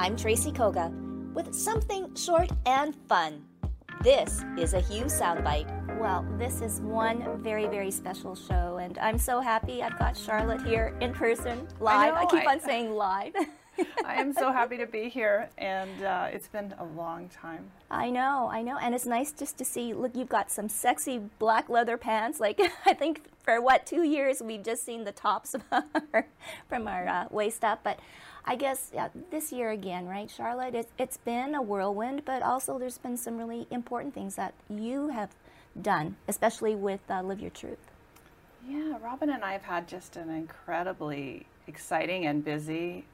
I'm Tracy Koga with something short and fun. This is a Hue Soundbyte. Well, this is one very, very special show, and I'm so happy I've got Charlotte here in person, live. I, I keep I, on saying live. I am so happy to be here, and uh, it's been a long time. I know, I know, and it's nice just to see. Look, you've got some sexy black leather pants. Like I think for what two years we've just seen the tops from our uh, waist up, but I guess yeah, this year again, right, Charlotte? It, it's been a whirlwind, but also there's been some really important things that you have done, especially with uh, Live Your Truth. Yeah, Robin and I have had just an incredibly exciting and busy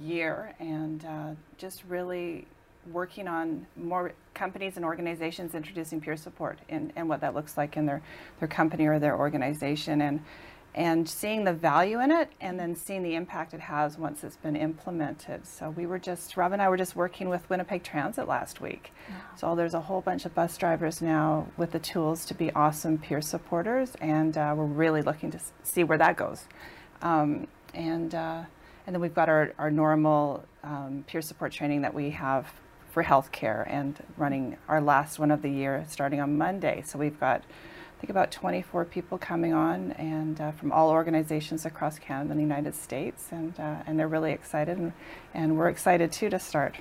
year, and uh, just really working on more companies and organizations introducing peer support and, and what that looks like in their, their company or their organization. And and seeing the value in it and then seeing the impact it has once it's been implemented. So we were just, Rob and I were just working with Winnipeg Transit last week. So there's a whole bunch of bus drivers now with the tools to be awesome peer supporters and uh, we're really looking to see where that goes. Um, and, uh, and then we've got our, our normal um, peer support training that we have for healthcare and running our last one of the year starting on Monday. So we've got think about 24 people coming on and uh, from all organizations across Canada and the United States and, uh, and they're really excited and, and we're excited too to start.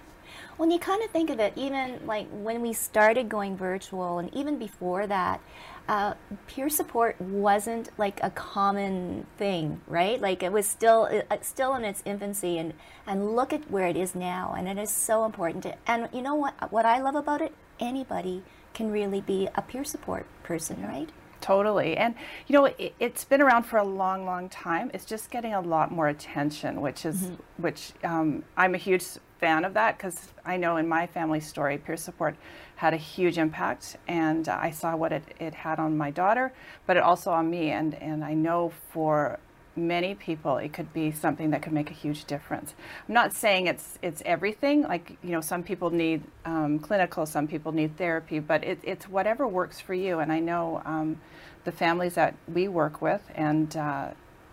When you kind of think of it, even like when we started going virtual and even before that, uh, peer support wasn't like a common thing, right? Like it was still uh, still in its infancy, and and look at where it is now, and it is so important. To, and you know what? What I love about it, anybody can really be a peer support person, right? Totally. And, you know, it, has been around for a long, long time. It's just getting a lot more attention, which is, mm-hmm. which um, I'm a huge fan of that because I know in my family story, peer support had a huge impact. And uh, I saw what it, it had on my daughter, but it also on me. And, and I know for many people it could be something that could make a huge difference. I'm not saying it's it's everything like you know some people need um, clinical some people need therapy but it, it's whatever works for you and i know um, the families that we work with and uh,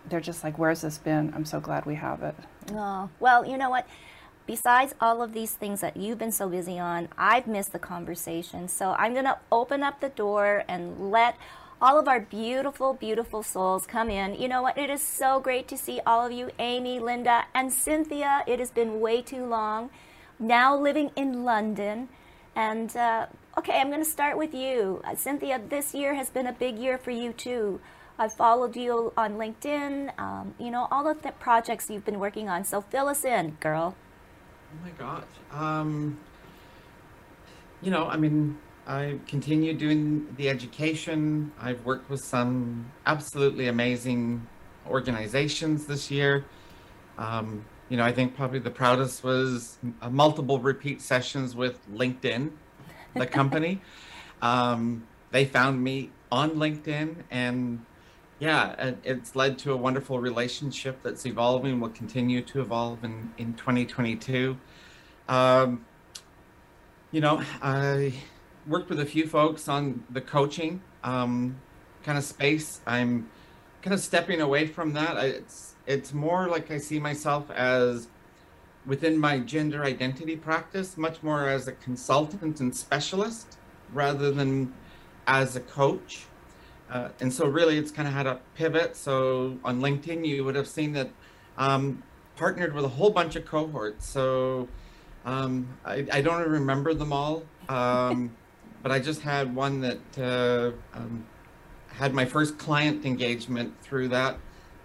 they're just like where's this been? I'm so glad we have it. Oh well you know what? Besides all of these things that you've been so busy on i've missed the conversation so i'm going to open up the door and let all of our beautiful, beautiful souls come in. You know what? It is so great to see all of you, Amy, Linda, and Cynthia. It has been way too long. Now living in London. And uh, okay, I'm going to start with you. Uh, Cynthia, this year has been a big year for you too. I've followed you on LinkedIn, um, you know, all of the projects you've been working on. So fill us in, girl. Oh my gosh. Um, you know, I mean, I continue doing the education. I've worked with some absolutely amazing organizations this year. Um, you know, I think probably the proudest was multiple repeat sessions with LinkedIn, the company. um, they found me on LinkedIn, and yeah, it's led to a wonderful relationship that's evolving, will continue to evolve in, in 2022. Um, you know, I worked with a few folks on the coaching um, kind of space. I'm kind of stepping away from that. I, it's it's more like I see myself as within my gender identity practice, much more as a consultant and specialist rather than as a coach. Uh, and so really it's kind of had a pivot. So on LinkedIn, you would have seen that um, partnered with a whole bunch of cohorts. So um, I, I, don't remember them all, um, but I just had one that uh, um, had my first client engagement through that.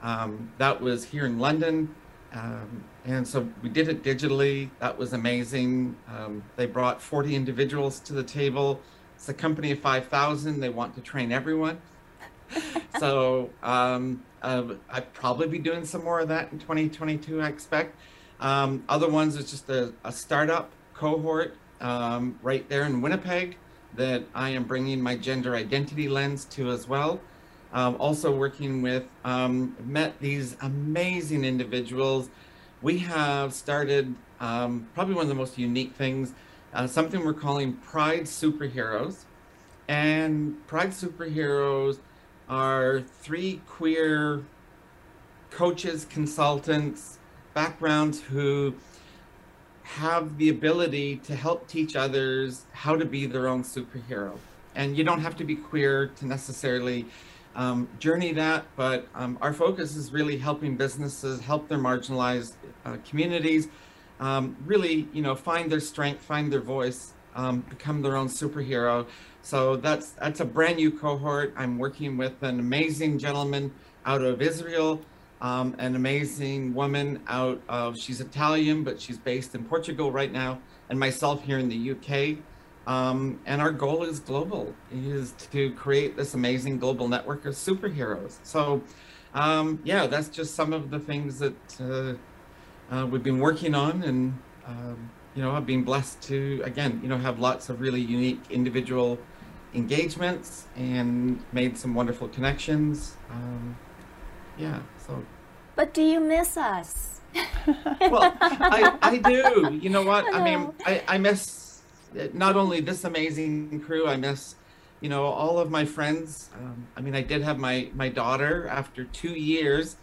Um, that was here in London. Um, and so we did it digitally. That was amazing. Um, they brought 40 individuals to the table. It's a company of 5,000. They want to train everyone. so um, uh, I'd probably be doing some more of that in 2022, I expect. Um, other ones is just a, a startup cohort um, right there in Winnipeg that I am bringing my gender identity lens to as well. Um, also working with, um, met these amazing individuals. We have started um, probably one of the most unique things, uh, something we're calling Pride Superheroes. And Pride Superheroes are three queer coaches, consultants, backgrounds who have the ability to help teach others how to be their own superhero. And you don't have to be queer to necessarily um, journey that, but um, our focus is really helping businesses help their marginalized uh, communities um, really, you know, find their strength, find their voice, um, become their own superhero. So that's that's a brand new cohort. I'm working with an amazing gentleman out of Israel, um, an amazing woman out of she's Italian, but she's based in Portugal right now, and myself here in the UK. Um, and our goal is global, is to create this amazing global network of superheroes. So, um, yeah, that's just some of the things that uh, uh, we've been working on, and um, you know, I've been blessed to again, you know, have lots of really unique individual engagements and made some wonderful connections. Um, yeah, so. But do you miss us? well, I, I do. You know what? I, I mean, I, I miss not only this amazing crew, I miss, you know, all of my friends. Um, I mean, I did have my my daughter after two years.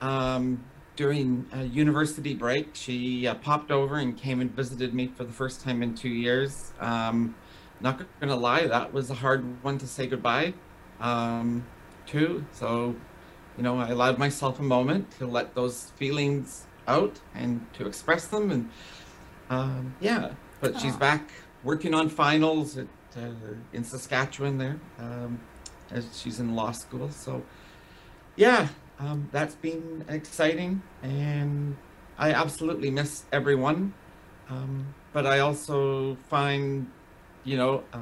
Um, during a university break, she uh, popped over and came and visited me for the first time in two years. Um, not gonna lie, that was a hard one to say goodbye um, to. So, you know, I allowed myself a moment to let those feelings out and to express them. And um, yeah, but she's back working on finals at, uh, in Saskatchewan there, um, as she's in law school. So, yeah, um, that's been exciting, and I absolutely miss everyone. Um, but I also find, you know, uh,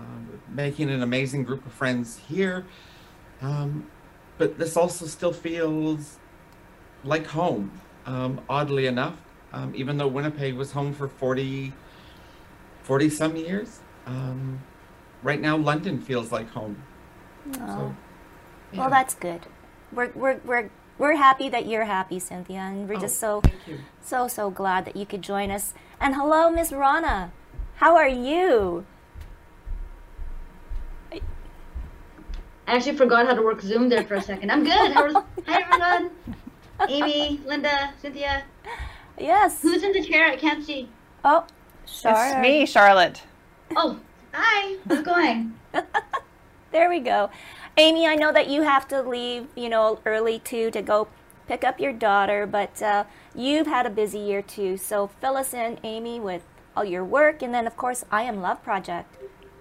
making an amazing group of friends here. Um, but this also still feels like home, um, oddly enough. Um, even though Winnipeg was home for 40, 40 some years. Um, right now, London feels like home. Oh. So, yeah. Well, that's good. We're, we're, we're, we're happy that you're happy, Cynthia, and we're oh, just so, so, so glad that you could join us. And hello, Miss Rana. How are you? Actually forgot how to work Zoom there for a second. I'm good. Hi, everyone. Amy, Linda, Cynthia. Yes. Who's in the chair? I can't see. Oh, Charlotte. It's me, Charlotte. Oh, hi. How's it going? there we go. Amy, I know that you have to leave, you know, early too to go pick up your daughter, but uh, you've had a busy year too. So fill us in, Amy, with all your work, and then of course, I Am Love Project.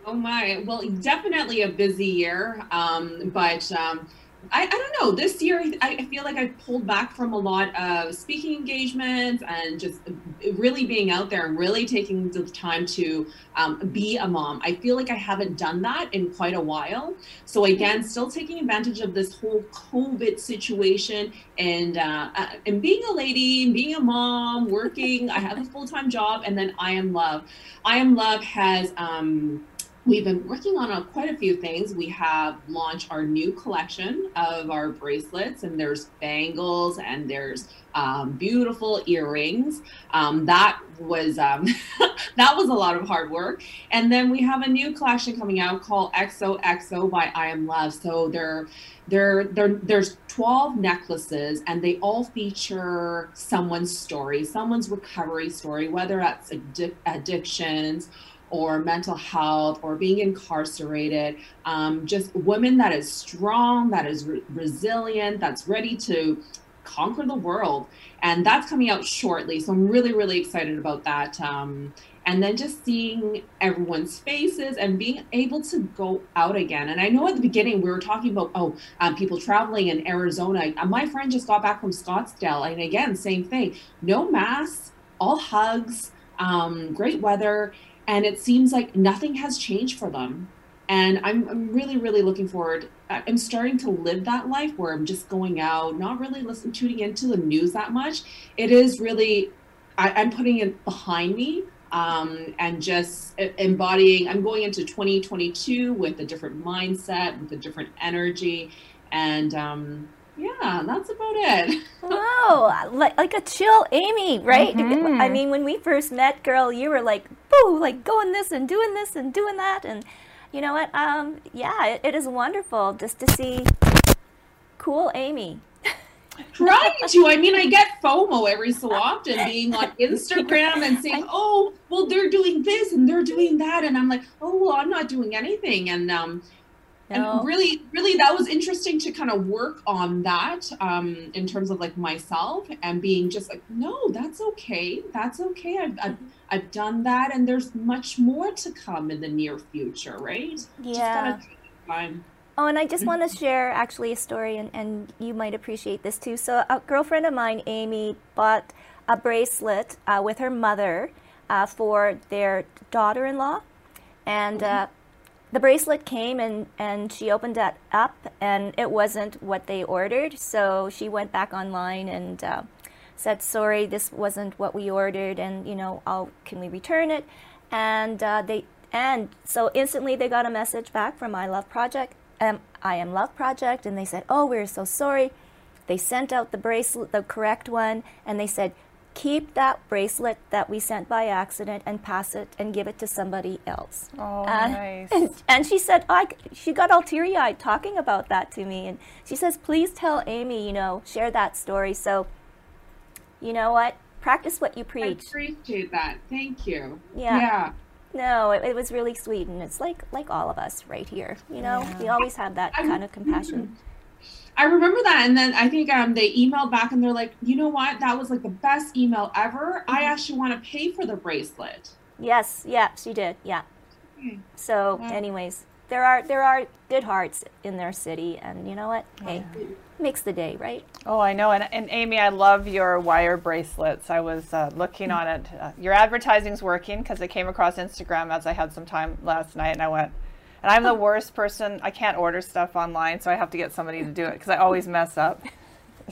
Oh my! Well, definitely a busy year, um, but um, I, I don't know. This year, I, I feel like I've pulled back from a lot of speaking engagements and just really being out there and really taking the time to um, be a mom. I feel like I haven't done that in quite a while. So again, still taking advantage of this whole COVID situation and uh, uh and being a lady, being a mom, working. I have a full time job, and then I am love. I am love has. Um, We've been working on a, quite a few things. We have launched our new collection of our bracelets, and there's bangles and there's um, beautiful earrings. Um, that was um, that was a lot of hard work. And then we have a new collection coming out called XOXO by I Am Love. So there, there, there, there's 12 necklaces, and they all feature someone's story, someone's recovery story, whether that's addic- addictions or mental health or being incarcerated. Um, just women that is strong, that is re- resilient, that's ready to conquer the world. And that's coming out shortly. So I'm really, really excited about that. Um, and then just seeing everyone's faces and being able to go out again. And I know at the beginning we were talking about oh um, people traveling in Arizona. My friend just got back from Scottsdale, and again same thing, no masks, all hugs, um, great weather, and it seems like nothing has changed for them. And I'm, I'm really really looking forward. I'm starting to live that life where I'm just going out, not really listening, tuning into the news that much. It is really I, I'm putting it behind me um, and just embodying. I'm going into 2022 with a different mindset, with a different energy, and um, yeah, that's about it. wow, like, like a chill Amy, right? Mm-hmm. I mean, when we first met, girl, you were like, boo, like going this and doing this and doing that, and you know what? Um, yeah, it, it is wonderful just to see cool Amy trying to. I mean, I get FOMO every so often being on Instagram and saying, "Oh, well, they're doing this and they're doing that," and I'm like, "Oh, well, I'm not doing anything." And um, no. and really, really, that was interesting to kind of work on that um, in terms of like myself and being just like, "No, that's okay. That's okay. I've, I've I've done that, and there's much more to come in the near future, right? Yeah. Oh, and I just want to share actually a story, and, and you might appreciate this too. So, a girlfriend of mine, Amy, bought a bracelet uh, with her mother uh, for their daughter in law. And uh, the bracelet came, and, and she opened it up, and it wasn't what they ordered. So, she went back online and uh, said, Sorry, this wasn't what we ordered, and, you know, I'll, can we return it? And uh, they and so instantly they got a message back from I Love Project um, I Am Love Project, and they said, "Oh, we're so sorry." They sent out the bracelet, the correct one, and they said, "Keep that bracelet that we sent by accident and pass it and give it to somebody else." Oh, uh, nice. And, and she said, I, she got all teary-eyed talking about that to me, and she says, "Please tell Amy, you know, share that story." So, you know what? Practice what you preach. I appreciate that. Thank you. Yeah. Yeah. No, it, it, was really sweet, and it's like like all of us right here. You know, yeah. we always have that kind of compassion. I remember that, and then I think um, they emailed back, and they're like, "You know what? That was like the best email ever. I mm-hmm. actually want to pay for the bracelet." Yes, yeah, she did. Yeah. Okay. So, anyways, there are there are good hearts in their city, and you know what? Hey, yeah. makes the day, right? Oh, I know. And, and Amy, I love your wire bracelets. I was uh, looking on it. Uh, your advertising's working because I came across Instagram as I had some time last night, and I went. And I'm the worst person. I can't order stuff online, so I have to get somebody to do it because I always mess up.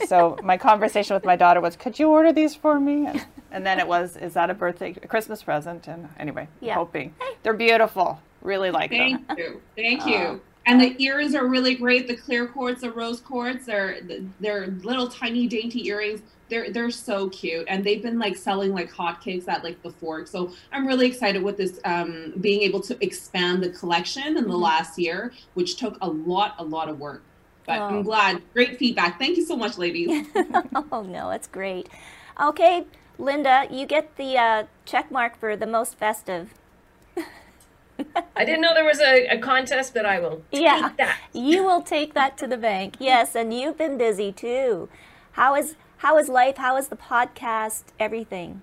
So my conversation with my daughter was, "Could you order these for me?" And, and then it was, "Is that a birthday, a Christmas present?" And anyway, yeah. hoping they're beautiful. Really like Thank them. Thank you. Thank you. Uh, and the earrings are really great. The clear quartz, the rose quartz, they're they're little tiny dainty earrings. They're they're so cute, and they've been like selling like hotcakes at like the fork. So I'm really excited with this um, being able to expand the collection in the mm-hmm. last year, which took a lot a lot of work. But oh. I'm glad. Great feedback. Thank you so much, ladies. oh no, it's great. Okay, Linda, you get the uh, check mark for the most festive. I didn't know there was a, a contest, but I will yeah, that. You will take that to the bank. Yes, and you've been busy too. How is how is life? How is the podcast? Everything.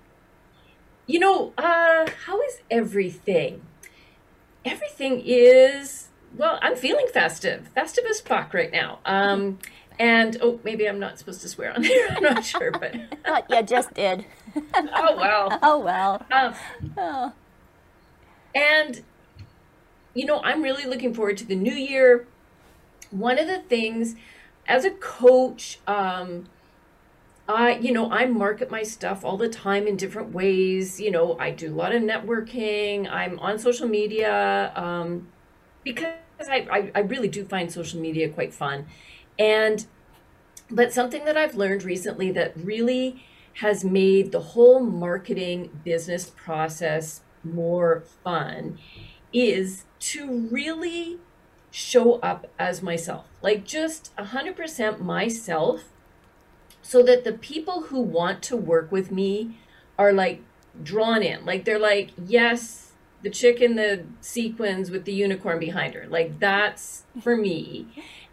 You know, uh, how is everything? Everything is well. I'm feeling festive, festive as fuck right now. Um, and oh, maybe I'm not supposed to swear on here. I'm not sure, but yeah, just did. oh well. Oh well. Um, oh. And you know, I'm really looking forward to the new year. One of the things as a coach, um, I, you know, I market my stuff all the time in different ways. You know, I do a lot of networking. I'm on social media um, because I, I, I really do find social media quite fun. And, but something that I've learned recently that really has made the whole marketing business process more fun is to really show up as myself, like just 100% myself, so that the people who want to work with me are like drawn in. Like they're like, yes, the chick in the sequins with the unicorn behind her. Like that's for me.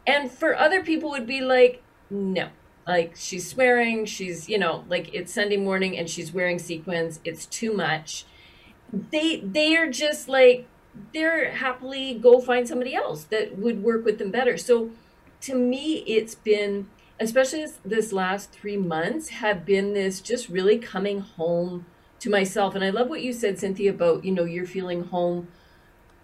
And for other people would be like, no. Like she's swearing, she's, you know, like it's Sunday morning and she's wearing sequins. It's too much. They they are just like they're happily go find somebody else that would work with them better. So to me it's been especially this, this last 3 months have been this just really coming home to myself. And I love what you said, Cynthia, about, you know, you're feeling home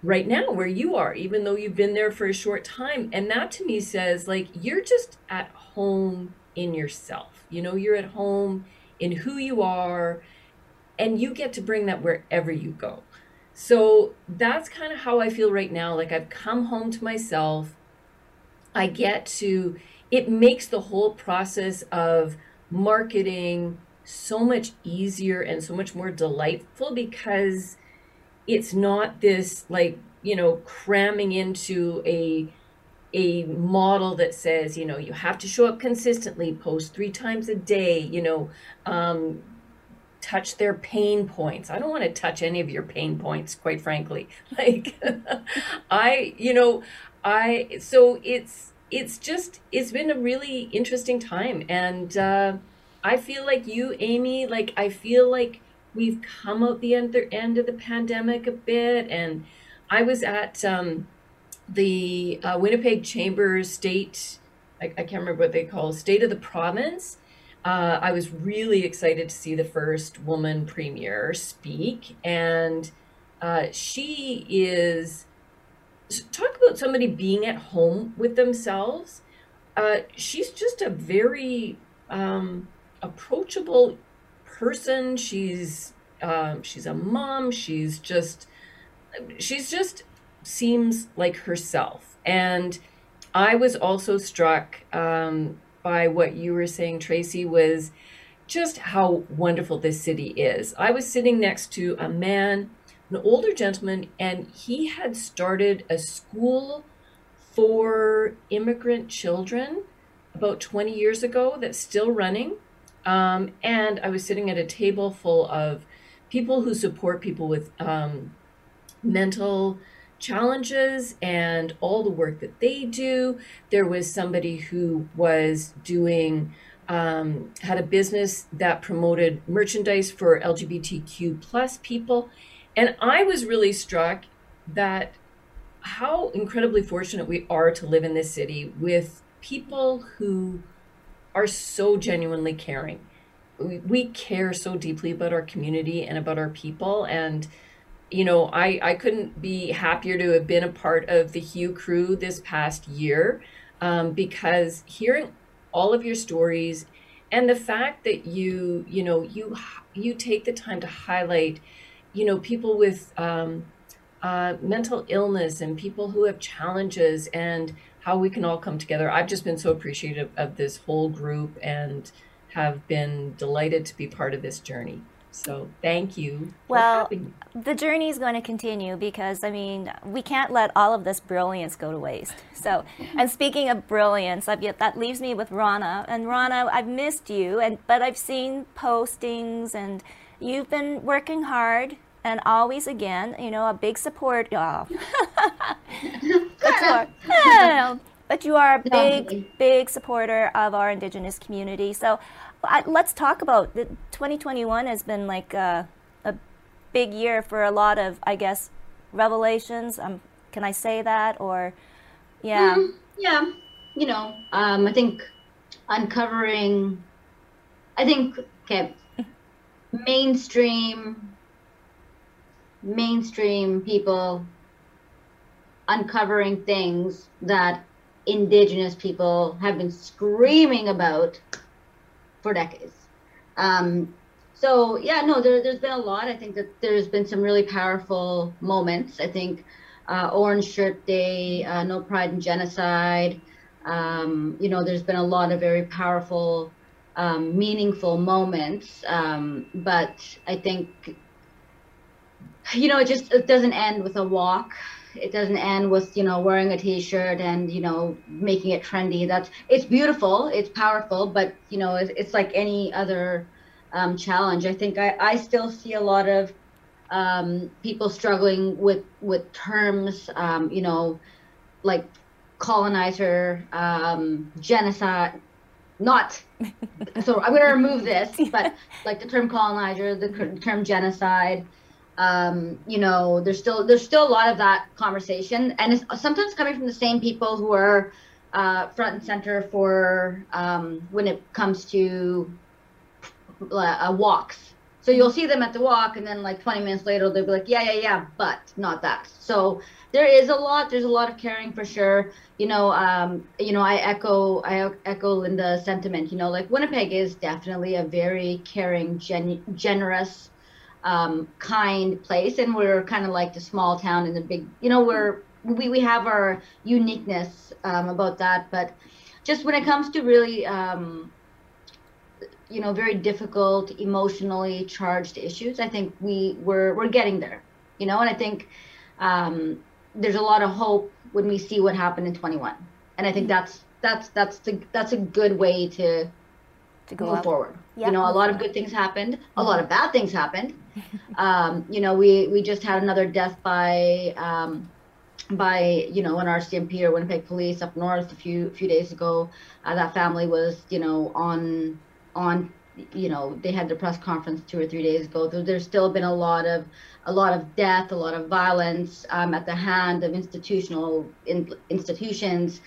right now where you are, even though you've been there for a short time. And that to me says, like, you're just at home in yourself. You know, you're at home in who you are, and you get to bring that wherever you go. So that's kind of how I feel right now. Like, I've come home to myself. I get to, it makes the whole process of marketing, so much easier and so much more delightful because it's not this like you know cramming into a a model that says you know you have to show up consistently post three times a day you know um, touch their pain points. I don't want to touch any of your pain points quite frankly. Like i you know i so it's it's just it's been a really interesting time and uh I feel like you, Amy, like I feel like we've come out the end, end of the pandemic a bit. And I was at um, the uh, Winnipeg Chambers State, I, I, can't remember what they call State of the Province. Uh, I was really excited to see the first woman premier speak. And uh, she is, talk about somebody being at home with themselves. Uh, she's just a very, um, approachable person. She's um, she's a mom. She's just she's just seems like herself. And I was also struck um, by what you were saying, Tracy, was just how wonderful this city is. I was sitting next to a man, an older gentleman, and he had started a school for immigrant children about 20 years ago that's still running. Um, and I was sitting at a table full of people who support people with um, mental challenges and all the work that they do. There was somebody who was doing, um, had a business that promoted merchandise for LGBTQ plus people. And I was really struck that how incredibly fortunate we are to live in this city with people who are so genuinely caring. We, we care so deeply about our community and about our people. And, you know, I, I couldn't be happier to have been a part of the Hue crew this past year um, because hearing all of your stories and the fact that you, you know, you, you take the time to highlight, you know, people with um, uh, mental illness and people who have challenges and how we can all come together. I've just been so appreciative of this whole group and have been delighted to be part of this journey. So thank you. Well, the journey is going to continue because I mean we can't let all of this brilliance go to waste. So, and speaking of brilliance, I've, that leaves me with Rana. And Rana, I've missed you, and but I've seen postings, and you've been working hard and always again, you know, a big support. Oh. but, you are, but you are a big, big supporter of our Indigenous community. So I, let's talk about the 2021 has been like a, a, big year for a lot of, I guess, revelations. Um, can I say that or, yeah, mm, yeah, you know, um, I think uncovering, I think, okay, mainstream mainstream people uncovering things that indigenous people have been screaming about for decades. Um, so yeah, no, there, has been a lot. I think that there's been some really powerful moments. I think uh, Orange Shirt Day, uh, No Pride in Genocide. Um, you know, there's been a lot of very powerful, um, meaningful moments. Um, but I think you know, it just it doesn't end with a walk. It doesn't end with you know wearing a t-shirt and you know making it trendy. That's it's beautiful, it's powerful, but you know it's, it's like any other um, challenge. I think I, I still see a lot of um, people struggling with with terms, um, you know, like colonizer, um, genocide. Not so. I'm going to remove this, but like the term colonizer, the term genocide. Um, you know, there's still there's still a lot of that conversation, and it's sometimes coming from the same people who are uh, front and center for um, when it comes to uh, walks so you'll see them at the walk, and then like 20 minutes later, they'll be like, yeah, yeah, yeah, but not that. So there is a lot. There's a lot of caring for sure. You know, um, you know, I echo, I echo Linda's sentiment. You know, like Winnipeg is definitely a very caring, gen- generous, um, kind place, and we're kind of like the small town in the big. You know, we're we we have our uniqueness um, about that, but just when it comes to really um, you know very difficult emotionally charged issues i think we we're we're getting there you know and i think um, there's a lot of hope when we see what happened in 21 and i think mm-hmm. that's that's that's the that's a good way to to go move up. forward yep. you know a lot of good things happened a lot of mm-hmm. bad things happened um, you know we we just had another death by um, by you know an RCMP or Winnipeg Police up north a few few days ago. Uh, that family was you know on on you know they had the press conference two or three days ago. There's still been a lot of a lot of death a lot of violence um, at the hand of institutional in, institutions.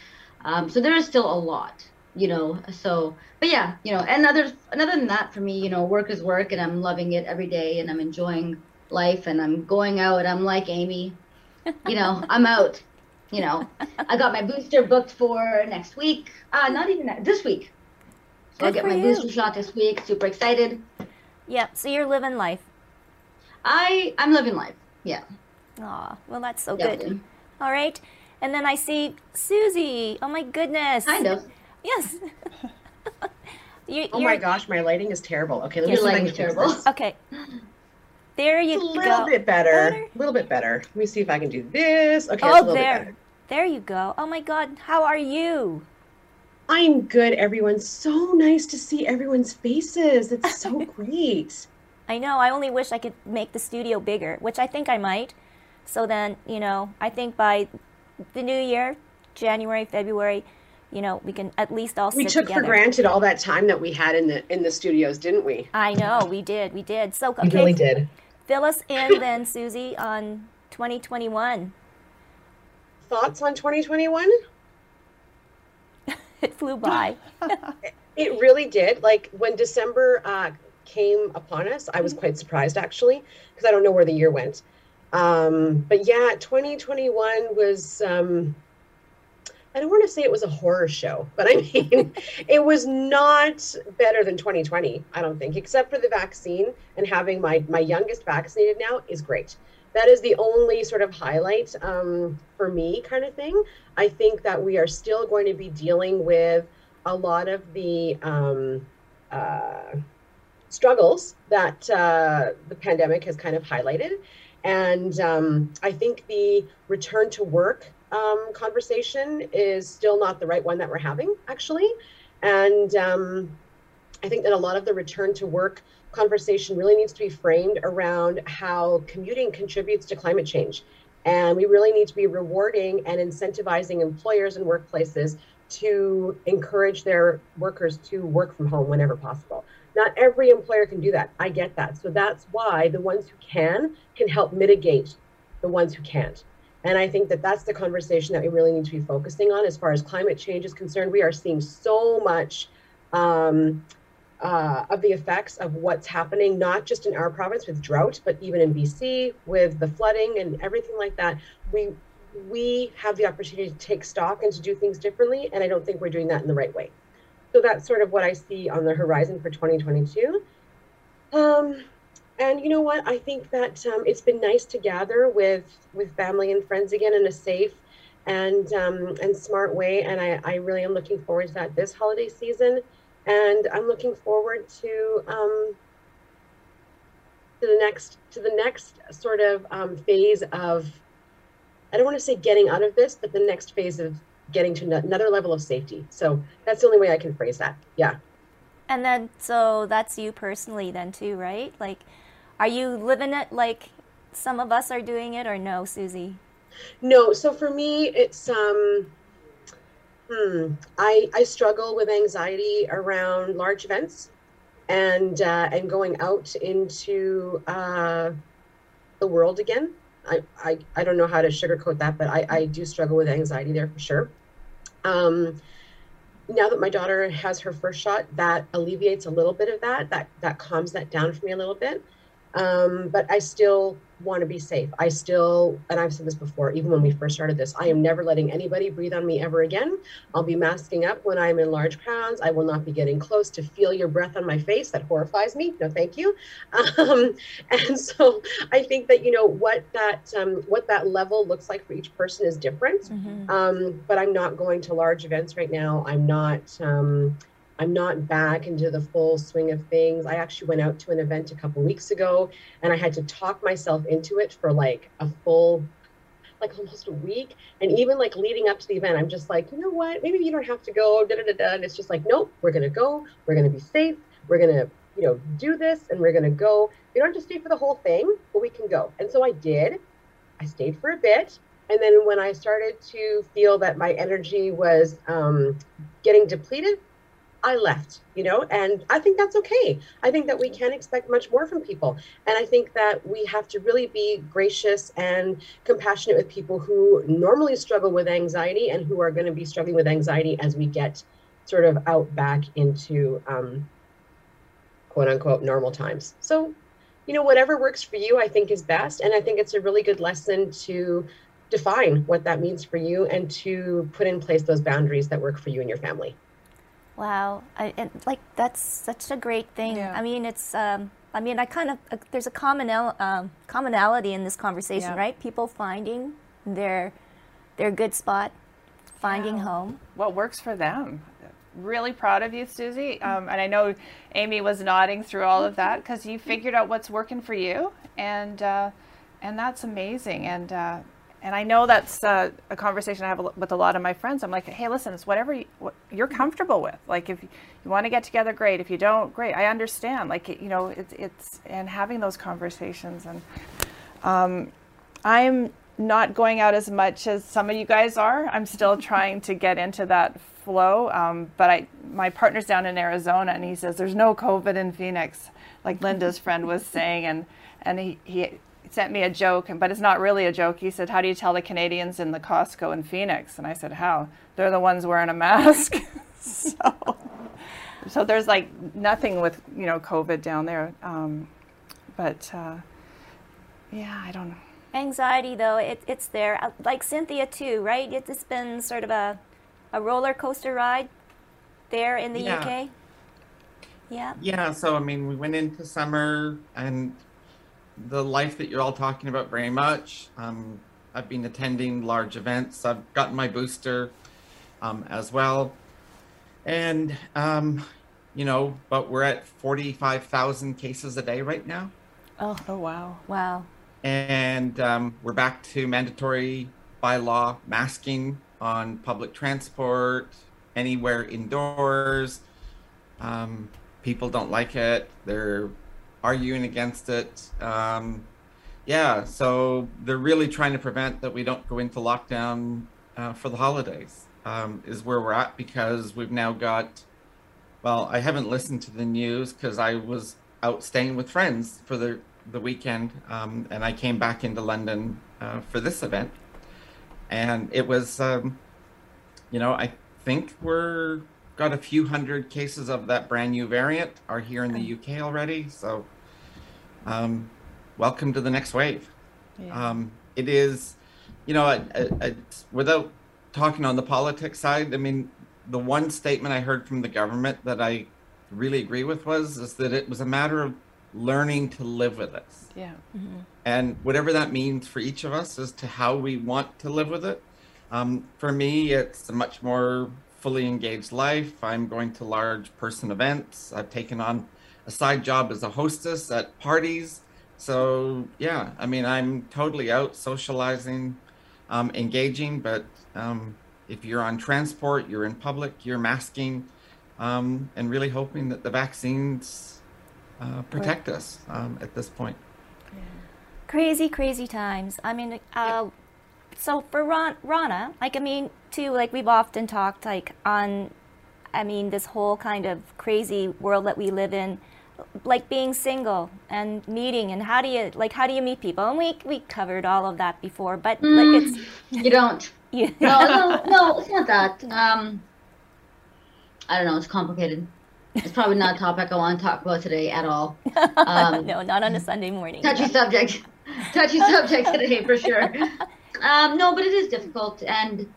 Um, so there is still a lot you know so but yeah you know and other another than that for me you know work is work and i'm loving it every day and i'm enjoying life and i'm going out i'm like amy you know i'm out you know. I got my booster booked for next week. Uh not even this week I'll get my you. booster shot this week. Super excited. Yep. So you're living life. I I'm living life. Yeah. Aw, well that's so Definitely. good. All right. And then I see Susie. Oh my goodness. Kind of. Yes. you, oh my gosh, my lighting is terrible. Okay, let me see lighting is terrible. Okay. There you go. A little bit better. A little bit better. Let me see if I can do this. Okay, oh, there. There you go. Oh my God, how are you? I'm good, everyone. So nice to see everyone's faces. It's so great. I know. I only wish I could make the studio bigger, which I think I might. So then, you know, I think by the new year, January, February, you know, we can at least all we took together. for granted all that time that we had in the in the studios, didn't we? I know we did. We did. So okay, we really did. Fill us in then, Susie, on 2021. Thoughts on 2021? it flew by. it really did. Like when December uh, came upon us, I was quite surprised actually, because I don't know where the year went. Um, but yeah, 2021 was. Um, I don't want to say it was a horror show, but I mean, it was not better than 2020. I don't think, except for the vaccine and having my my youngest vaccinated now is great that is the only sort of highlight um, for me kind of thing. I think that we are still going to be dealing with a lot of the um, uh, struggles that uh, the pandemic has kind of highlighted. And um, i think the return to work um, conversation is still not the right one that we're having actually. And um, i think that a lot of the return to work conversation really needs to be framed around how commuting contributes to climate change. And we really need to be rewarding and incentivizing employers and workplaces to encourage their workers to work from home whenever possible. Not every employer can do that. I get that. So that's why the ones who can can help mitigate the ones who can't. And I think that that's the conversation that we really need to be focusing on as far as climate change is concerned. We are seeing so much um, uh, of the effects of what's happening, not just in our province with drought, but even in BC with the flooding and everything like that. We we have the opportunity to take stock and to do things differently, and I don't think we're doing that in the right way. So that's sort of what I see on the horizon for 2022. Um, and you know what? I think that um, it's been nice to gather with with family and friends again in a safe and um, and smart way. And I, I really am looking forward to that this holiday season and I'm looking forward to um, to the next to the next sort of um, phase of I don't want to say getting out of this, but the next phase of getting to another level of safety. So that's the only way I can phrase that. Yeah. And then, so that's you personally, then too, right? Like, are you living it like some of us are doing it or no, Susie? No, so for me, it's um, hmm, I I struggle with anxiety around large events, and uh, and going out into uh, the world again. I, I I don't know how to sugarcoat that, but I I do struggle with anxiety there for sure. Um, now that my daughter has her first shot, that alleviates a little bit of that. That that calms that down for me a little bit. Um, but I still want to be safe. I still, and I've said this before, even when we first started this, I am never letting anybody breathe on me ever again. I'll be masking up when I'm in large crowds. I will not be getting close to feel your breath on my face. That horrifies me. No, thank you. Um, and so I think that you know what that um, what that level looks like for each person is different. Mm-hmm. Um, but I'm not going to large events right now. I'm not. Um, I'm not back into the full swing of things. I actually went out to an event a couple weeks ago and I had to talk myself into it for like a full like almost a week. And even like leading up to the event, I'm just like, you know what? Maybe you don't have to go. Da, da, da, da. And it's just like, nope, we're gonna go. We're gonna be safe. We're gonna, you know, do this and we're gonna go. We don't have to stay for the whole thing, but we can go. And so I did. I stayed for a bit. And then when I started to feel that my energy was um, getting depleted, I left, you know, and I think that's okay. I think that we can expect much more from people. And I think that we have to really be gracious and compassionate with people who normally struggle with anxiety and who are going to be struggling with anxiety as we get sort of out back into um, quote unquote normal times. So, you know, whatever works for you, I think is best. And I think it's a really good lesson to define what that means for you and to put in place those boundaries that work for you and your family. Wow, I, and like that's such a great thing. Yeah. I mean, it's. Um, I mean, I kind of uh, there's a commonal um, commonality in this conversation, Yeah. right? People finding their their good spot, finding Yeah. home. what works for them. Really proud of you, Susie. Um, and I know Amy was nodding through all of that because you figured out what's working for you, and uh, and that's amazing. And uh, and I know that's uh, a conversation I have with a lot of my friends. I'm like, hey, listen, it's whatever you, what you're comfortable with. Like if you want to get together, great. If you don't, great. I understand. Like you know, it's it's and having those conversations and um, I'm not going out as much as some of you guys are. I'm still trying to get into that flow. Um, but I, my partner's down in Arizona, and he says there's no COVID in Phoenix, like Linda's friend was saying, and and he he sent me a joke, but it's not really a joke. He said, "How do you tell the Canadians in the Costco in Phoenix?" And I said, "How? They're the ones wearing a mask." so, so there's like nothing with you know COVID down there. Um, but uh, yeah, I don't know. Anxiety, though, it, it's there. Uh, Like Cynthia too, right? It, it's been sort of a a roller coaster ride there in the Yeah. UK. Yeah. Yeah, so I mean, we went into summer and the life that you're all talking about very much. Um, I've been attending large events. I've gotten my booster um, as well. And, um, you know, but we're at 45,000 cases a day right now. Oh, Oh wow. wow. And um, we're back to mandatory by law masking on public transport, anywhere indoors. Um, people don't like it. They're arguing against it. Um, yeah, so they're really trying to prevent that we don't go into lockdown uh, for the holidays, um, is where we're at because we've now got. Well, I haven't listened to the news because I was out staying with friends for the the weekend, um, and I came back into London uh, for this event, and it was, um, you know, I think we're got a few hundred cases of that brand new variant are here in the UK already. So, um, welcome to the next wave. Yeah. Um, it is, you know, I, I, I, without talking on the politics side, I mean, the one statement I heard from the government that I really agree with was is that it was a matter of learning to live with it. yeah. And whatever that means for each of us as to how we want to live with it. Um, for me, it's a much more fully engaged life. I'm going to large person events. I've taken on a side job as a hostess at parties. So, yeah, I mean, I'm totally out socializing, um, engaging, but um, if you're on transport, you're in public, you're masking, um, and really hoping that the vaccines uh, protect us um, at this point. crazy, crazy times. I mean, uh, so for Ron, Rana, like I mean, too, like we've often talked, like on, I mean, this whole kind of crazy world that we live in, like being single and meeting, and how do you like how do you meet people? And we we covered all of that before, but Mm, like it's You don't. yeah. No, no, no, it's not that. Um, I don't know. It's complicated. It's probably not a topic I want to talk about today at all. Um, no, not on a Sunday morning. touchy subject touchy subject today for sure um, no but it is difficult and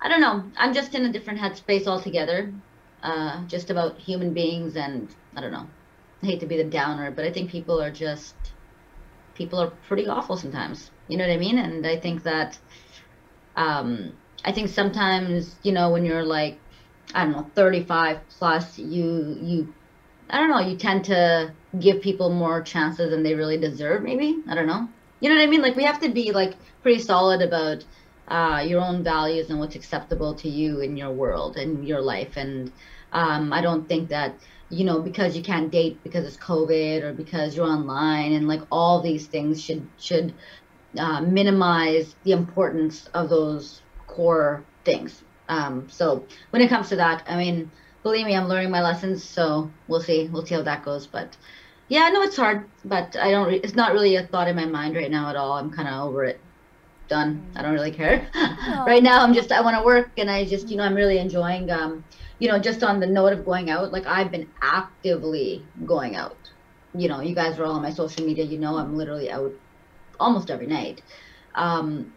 i don't know i'm just in a different headspace altogether uh, just about human beings and i don't know i hate to be the downer but i think people are just people are pretty awful sometimes you know what i mean and i think that um, i think sometimes you know when you're like i don't know 35 plus you you I don't know, you tend to give people more chances than they really deserve, maybe. I don't know. You know what I mean? Like we have to be like pretty solid about uh, your own values and what's acceptable to you in your world and your life. And um, I don't think that you know because you can't date because it's COVID or because you're online and like all these things should should uh, minimize the importance of those core things. Um, so when it comes to that, I mean believe me, I'm learning my lessons, so we'll see. We'll see how that goes. But yeah, no, it's hard, but I don't. Re- it's not really a thought in my mind right now at all. I'm kind of over it. Done. I don't really care. right now, I'm just. I want to work, and I just, you know, I'm really enjoying. Um, you know, just on the note of going out, like I've been actively going out. You know, you guys are all on my social media. You know, I'm literally out almost every night. Um,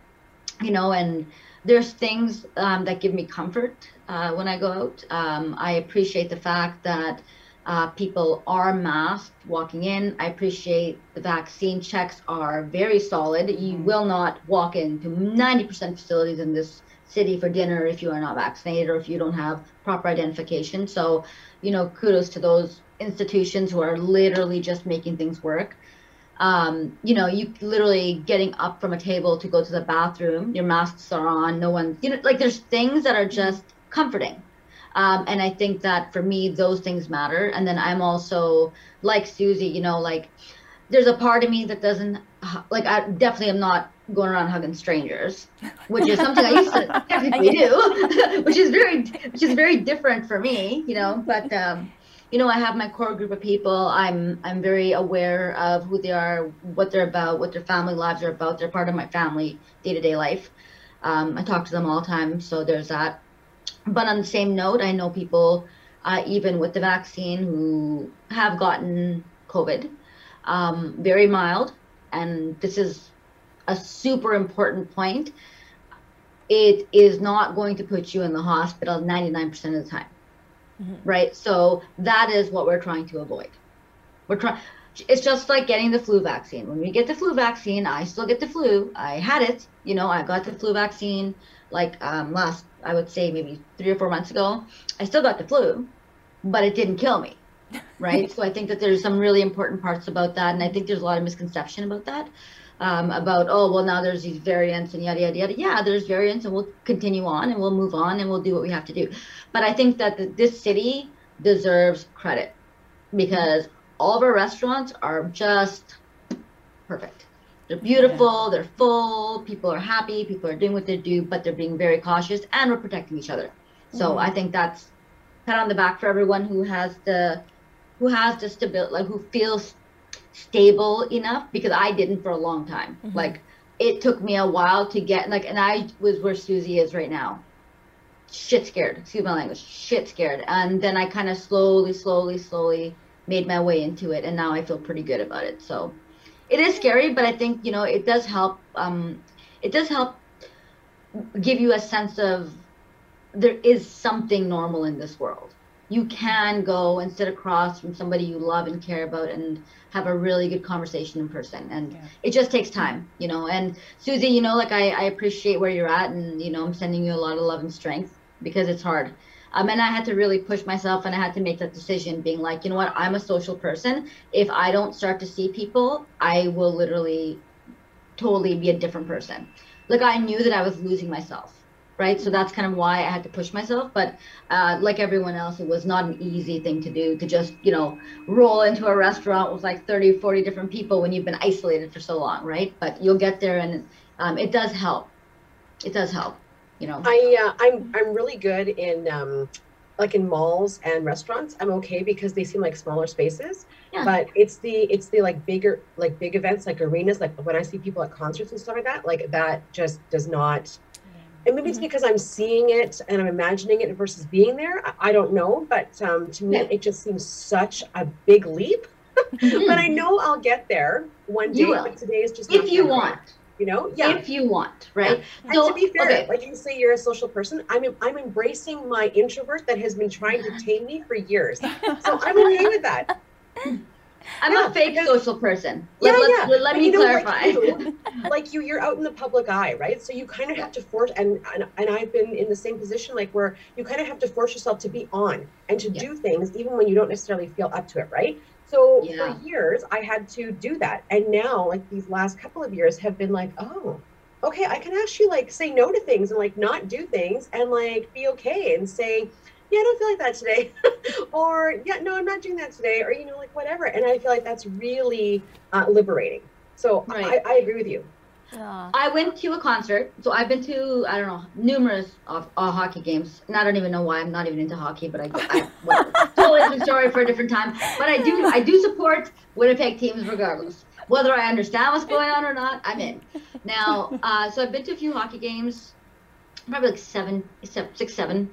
you know, and there's things um, that give me comfort uh, when I go out. Um, I appreciate the fact that uh, people are masked walking in. I appreciate the vaccine checks are very solid. You will not walk into 90% facilities in this city for dinner if you are not vaccinated or if you don't have proper identification. So, you know, kudos to those institutions who are literally just making things work um, you know, you literally getting up from a table to go to the bathroom, your masks are on, no one, you know, like there's things that are just comforting. Um, and I think that for me, those things matter. And then I'm also like Susie, you know, like there's a part of me that doesn't, like, I definitely am not going around hugging strangers, which is something I used to technically do, which is very, which is very different for me, you know, but, um, you know, I have my core group of people. I'm I'm very aware of who they are, what they're about, what their family lives are about. They're part of my family day to day life. Um, I talk to them all the time, so there's that. But on the same note, I know people, uh, even with the vaccine, who have gotten COVID, um, very mild, and this is a super important point. It is not going to put you in the hospital 99% of the time right? So that is what we're trying to avoid. We're trying. It's just like getting the flu vaccine. When we get the flu vaccine, I still get the flu. I had it. You know, I got the flu vaccine like um, last, I would say maybe three or four months ago. I still got the flu, but it didn't kill me, right? so I think that there's some really important parts about that, and I think there's a lot of misconception about that. Um, about oh well now there's these variants and yada yada yada yeah there's variants and we'll continue on and we'll move on and we'll do what we have to do but i think that the, this city deserves credit because all of our restaurants are just perfect they're beautiful they're full people are happy people are doing what they do but they're being very cautious and we're protecting each other so i think that's pat on the back for everyone who has the who has the stability like who feels stable enough because I didn't for a long time. Mm-hmm. Like it took me a while to get like, and I was where Susie is right now. Shit scared. Excuse my language. Shit scared. And then I kind of slowly, slowly, slowly made my way into it, and now I feel pretty good about it. So it is scary, but I think you know it does help. Um, it does help give you a sense of there is something normal in this world you can go and sit across from somebody you love and care about and have a really good conversation in person and Yeah. it just takes time you know and susie you know like I, I appreciate where you're at and you know i'm sending you a lot of love and strength because it's hard um, and i had to really push myself and i had to make that decision being like you know what i'm a social person if i don't start to see people i will literally totally be a different person like i knew that i was losing myself right? So that's kind of why I had to push myself. But uh, like everyone else, it was not an easy thing to do to just, you know, roll into a restaurant with like 30, 40 different people when you've been isolated for so long, right? But you'll get there and um, it does help. It does help, you know. I uh, I'm I'm really good in um, like in malls and restaurants. I'm okay because they seem like smaller spaces. Yeah. But it's the it's the like bigger like big events like arenas like when I see people at concerts and stuff like that like that just does not. And maybe it's Mm-hmm. because I'm seeing it and I'm imagining it versus being there. I, don't know, but um, to me Yeah. it just seems such a big leap. but I know I'll get there one day. But today is just if you want, you know, yeah. if you want, right? And So, to be fair, okay. like you say, you're a social person. I'm I'm embracing my introvert that has been trying to tame me for years. So I'm okay with that. I'm Yeah, a fake because- social person. Yeah, Let, yeah. let, let me you know, clarify. Like you, like you, you're out in the public eye, right? So you kind of have to force, and, and and I've been in the same position, like where you kind of have to force yourself to be on and to Yeah. do things even when you don't necessarily feel up to it, right? So Yeah. for years, I had to do that, and now, like these last couple of years, have been like, oh, okay, I can actually like say no to things and like not do things and like be okay and say, yeah, I don't feel like that today, or yeah, no, I'm not doing that today, or you know, like whatever. And I feel like that's really uh, liberating. So Right. I, I agree with you. Aw. I went to a concert. So I've been to I don't know numerous of uh, hockey games, and I don't even know why I'm not even into hockey. But I, I whatever. totally different story for a different time. But I do I do support Winnipeg teams regardless, whether I understand what's going on or not. I'm in. Now, uh, so I've been to a few hockey games, probably like seven, se- six, seven,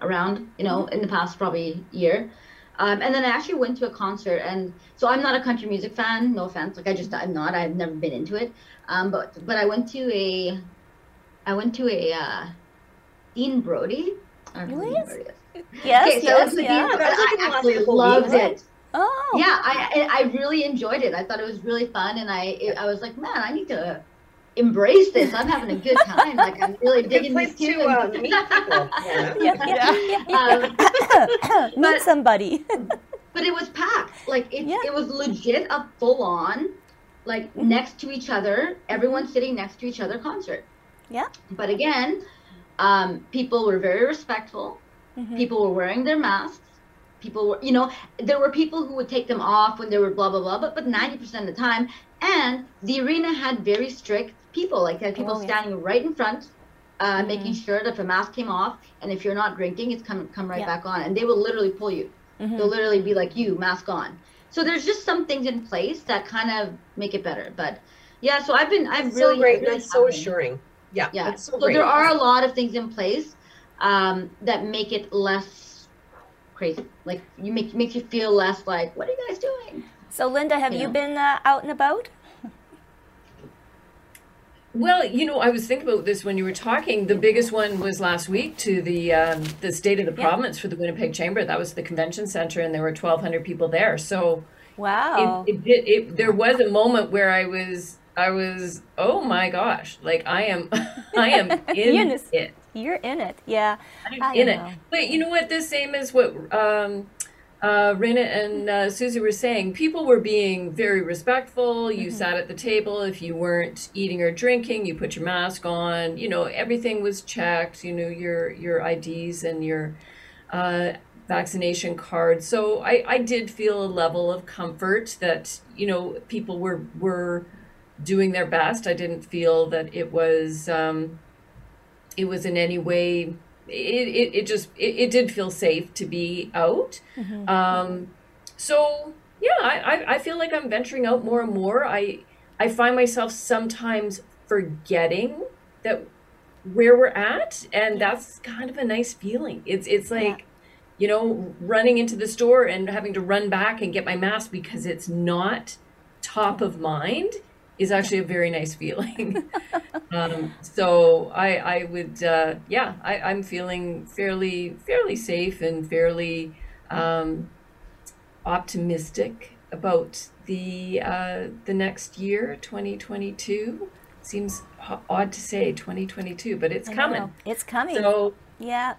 around. You know, in the past probably year. Um, and then I actually went to a concert, and so I'm not a country music fan. No offense, like I just I'm not. I've never been into it. Um, but but I went to a, I went to a uh, Dean Brody. I don't know who Dean Yes. Brody. Yes, Okay, so yes, it's the yeah. Dean Brody. That's like in I actually loved weeks. it. Oh. Yeah, I I I really enjoyed it. I thought it was really fun, and I it, I was like, man, I need to embrace this. I'm having a good time. Like I'm really digging this these to uh, meet people. Yeah. Yeah, yeah, yeah, Um, Meet But- somebody. but it was packed. Like it, Yeah. it was legit a full on, like Mm-hmm. next to each other, everyone sitting next to each other concert. Yeah. But again, um, people were very respectful. Mhm. People were wearing their masks. People were, you know, there were people who would take them off when they were blah blah blah. But but ninety percent of the time, and the arena had very strict people. Like they had people Oh, yeah. standing right in front. Uh, Mhm. Making sure that if a mask came off, and if you're not drinking, it's come come right Yeah. back on, and they will literally pull you. Mhm. They'll literally be like, "You mask on." So there's just some things in place that kind of make it better. But yeah, so I've been, I've That's really, so great. really That's so assuring. Yeah, Yeah. so, So, there are a lot of things in place um, that make it less crazy. Like you make makes you feel less like, "What are you guys doing?" So, Linda, have you Yeah. been uh, out and about? Well, you know, I was thinking about this when you were talking. The biggest one was last week to the um, the state of the Yeah. province for the Winnipeg Chamber. That was the convention center, and there were twelve hundred people there. So Wow. it, it did. It, there was a moment where I was, I was, oh my gosh, like I am, I am in Yes. it. You're in it. Yeah. I'm in it. But you know what? The same as what um, uh, Rena and uh, Susie were saying. People were being very respectful. You Mm-hmm. sat at the table. If you weren't eating or drinking, you put your mask on. You know, everything was checked. You know, your your IDs and your uh, vaccination card. So I, I did feel a level of comfort that you know people were were doing their best. I didn't feel that it was. Um, it was in any way it, it, it just it, it did feel safe to be out. Um, so yeah I, I, I feel like i'm venturing out more and more. I i find myself sometimes forgetting that where we're at and that's kind of a nice feeling. It's it's like you know running into the store and having to run back and get my mask because it's not top of mind is actually a very nice feeling um, so I, I would, uh, yeah, I, I'm feeling fairly, fairly safe and fairly um, optimistic about the uh, the next year, 2022. Seems odd to say 2022, but it's I coming. know. It's coming. So Yeah.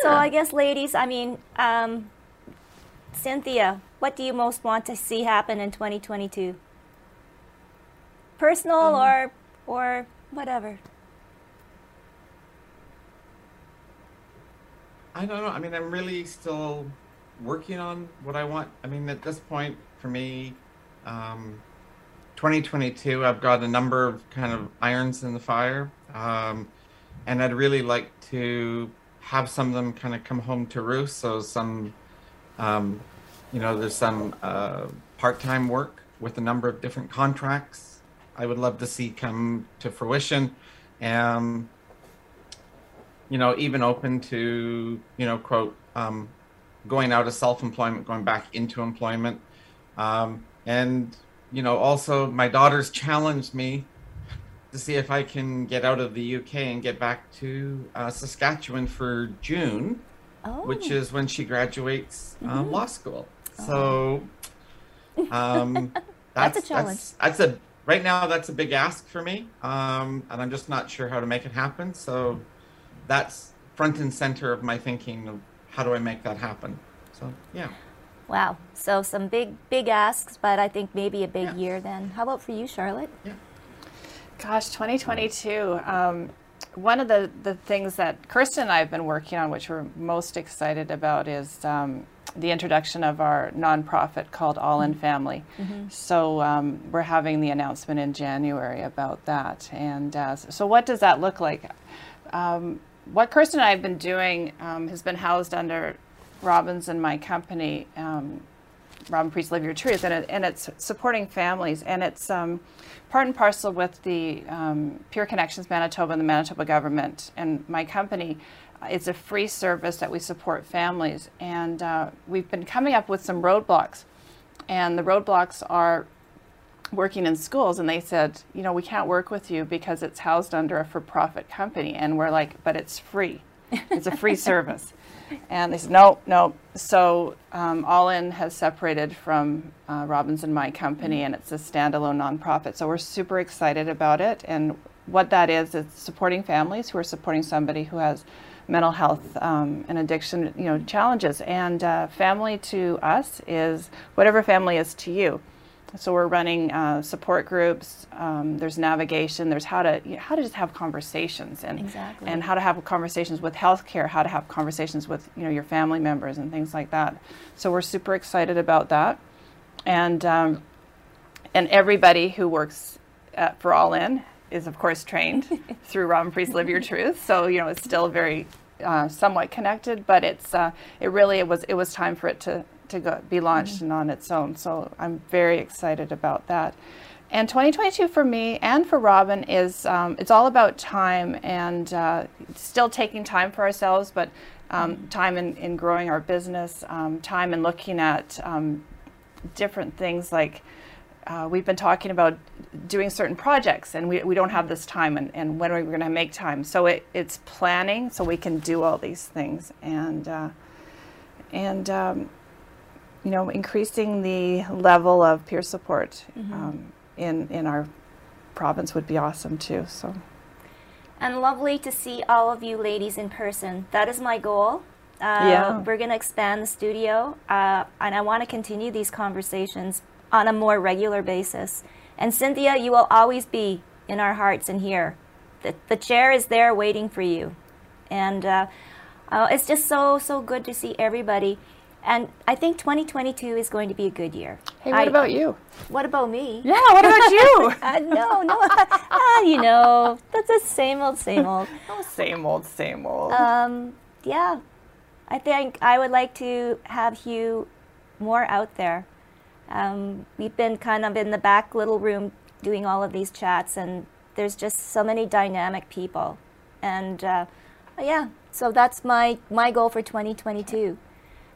So Yeah. I guess, ladies, I mean, um, Cynthia, what do you most want to see happen in 2022? Personal Um, or or whatever. I don't know. I mean, I'm really still working on what I want. I mean, at this point, for me, um, 2022, I've got a number of kind of irons in the fire. Um, and I'd really like to have some of them kind of come home to roost. So some, um, you know, there's some uh, part-time work with a number of different contracts. I would love to see come to fruition, and you know, even open to you know, quote, um, going out of self-employment, going back into employment, um, and you know, also my daughter's challenged me to see if I can get out of the UK and get back to uh, Saskatchewan for June, Oh. which is when she graduates uh, Mhm. law school. So um, That's a challenge. That's, that's a right now. That's a big ask for me, um, and I'm just not sure how to make it happen. So that's front and center of my thinking of how do I make that happen. So yeah. Wow. So some big, big asks, but I think maybe a big Yeah. year then. How about for you, Charlotte? yeah Gosh, 2022. Um, one of the, the things that Kirsten and I have been working on, which we're most excited about, is um, the introduction of our nonprofit called All in Family. So um, we're having the announcement in January about that. And uh, so, what does that look like? Um, what Kirsten and I have been doing um, has been housed under Robin's and my company. Um, Robin Priest Live Your Truth, and, it, and it's supporting families, and it's um, part and parcel with the um, Peer Connections Manitoba and the Manitoba government and my company. It's a free service that we support families, and uh, we've been coming up with some roadblocks, and the roadblocks are working in schools. And they said you know we can't work with you because it's housed under a for-profit company. And we're like but it's free. It's a free service. And they said no no so um, all in has separated from uh, robin's and my company and it's a standalone nonprofit. So we're super excited about it. And what that is is supporting families who are supporting somebody who has mental health um, and addiction you know challenges and uh, family to us is whatever family is to you so we're running uh, support groups. Um, there's navigation. There's how to you know, how to just have conversations and Exactly. and how to have conversations with healthcare. How to have conversations with you know your family members and things like that. So we're super excited about that, and um, and everybody who works at, for All In is of course trained through Robin Priest Live Your Truth. So you know it's still very uh, somewhat connected, but it's uh, it really it was it was time for it to to go, be launched and on its own. So I'm very excited about that. And 2022 for me and for Robin is um, it's all about time and uh, still taking time for ourselves, but um, time in, in growing our business, um, time in looking at um, different things like uh, we've been talking about doing certain projects and we, we don't have this time and, and when are we going to make time so it, it's planning so we can do all these things and uh, and um, you know increasing the level of peer support um, in in our province would be awesome too so And lovely to see all of you ladies in person. That is my goal. Uh, Yeah. We're going to expand the studio, uh, and I want to continue these conversations on a more regular basis. And Cynthia, you will always be in our hearts and here. The, the chair is there waiting for you. And uh, uh, it's just so, so good to see everybody. And I think 2022 is going to be a good year. hey what I- about you What about me? yeah what about you Uh, no, no. ah, you know, that's the same old, same old. oh, same old same old Um, yeah, I think I would like to have Hue more out there. Um, we've been kind of in the back little room doing all of these chats, and there's just so many dynamic people. And uh, yeah, so that's my, my goal for 2022.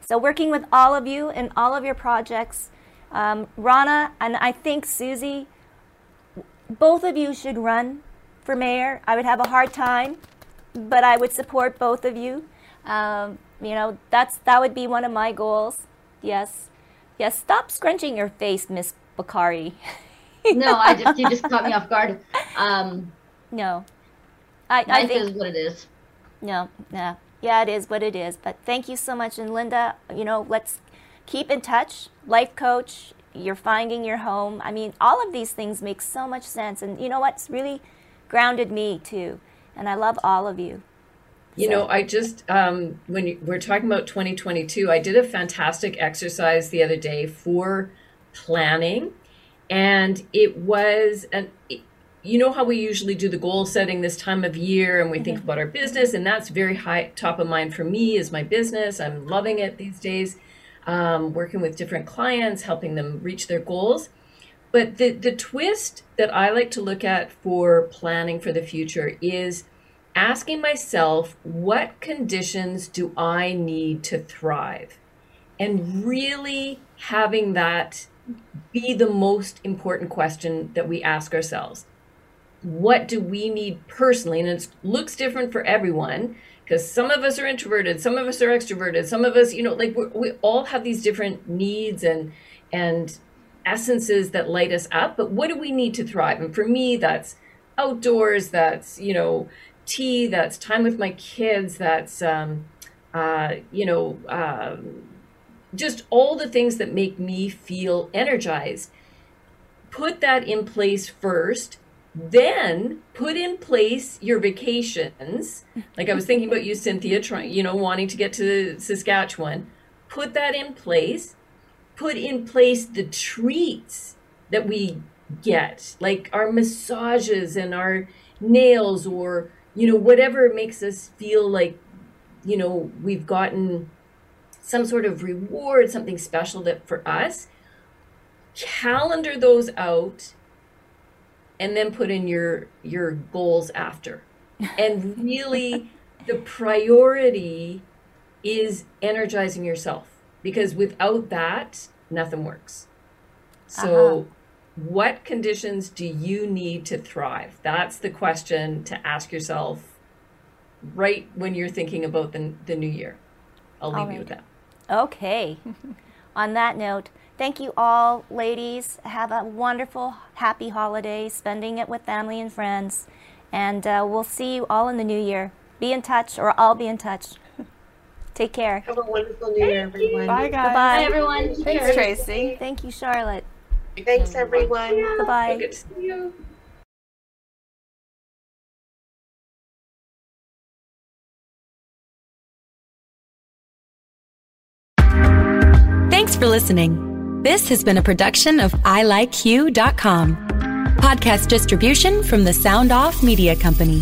So working with all of you in all of your projects, um, Rana and I think Susie, both of you should run for mayor. I would have a hard time, but I would support both of you. Um, you know, that's that would be one of my goals. Yes, yes. Stop scrunching your face, Miss Bakari. no, I just you just caught me off guard. Um, No, I, I think is what it is. no, no. Yeah, it is what it is. But thank you so much, and Linda. You know, let's keep in touch. Life coach, you're finding your home. I mean, all of these things make so much sense, and you know what's really grounded me too. And I love all of you. You know, I just um, when you, we're talking about 2022, I did a fantastic exercise the other day for planning, and it was an. You know how we usually do the goal setting this time of year, and we think about our business, and that's very high top of mind for me. Is my business? I'm loving it these days. Um, working with different clients, helping them reach their goals. But the the twist that I like to look at for planning for the future is asking myself what conditions do I need to thrive? And really having that be the most important question that we ask ourselves. What do we need personally? And it looks different for everyone because some of us are introverted, some of us are extroverted, some of us, you know, like we all have these different needs and and essences that light us up. But what do we need to thrive? And for me, that's outdoors, that's, you know, tea, that's time with my kids, that's, um, uh, you know, um, just all the things that make me feel energized. Put that in place first. Then put in place your vacations. Like I was thinking about you, Cynthia, trying, you know, wanting to get to Saskatchewan. Put that in place. Put in place the treats that we get, like our massages and our nails or you know, whatever makes us feel like, you know, we've gotten some sort of reward, something special that for us, calendar those out and then put in your your goals after. And really the priority is energizing yourself because without that nothing works. So uh-huh what conditions do you need to thrive? That's the question to ask yourself right when you're thinking about the, the new year. I'll leave right. you with that. Okay. On that note, thank you all, ladies. Have a wonderful, happy holiday, spending it with family and friends. And uh, we'll see you all in the new year. Be in touch, or I'll be in touch. Take care. Have a wonderful new year, everyone. Bye, guys. Bye, Bye everyone. Thanks, Cheers. Tracy. Thank you, Charlotte. Thanks, everyone. Bye bye. Good to see you. Thanks for listening. This has been a production of ilikeyou.com. Podcast distribution from the Sound Off Media Company.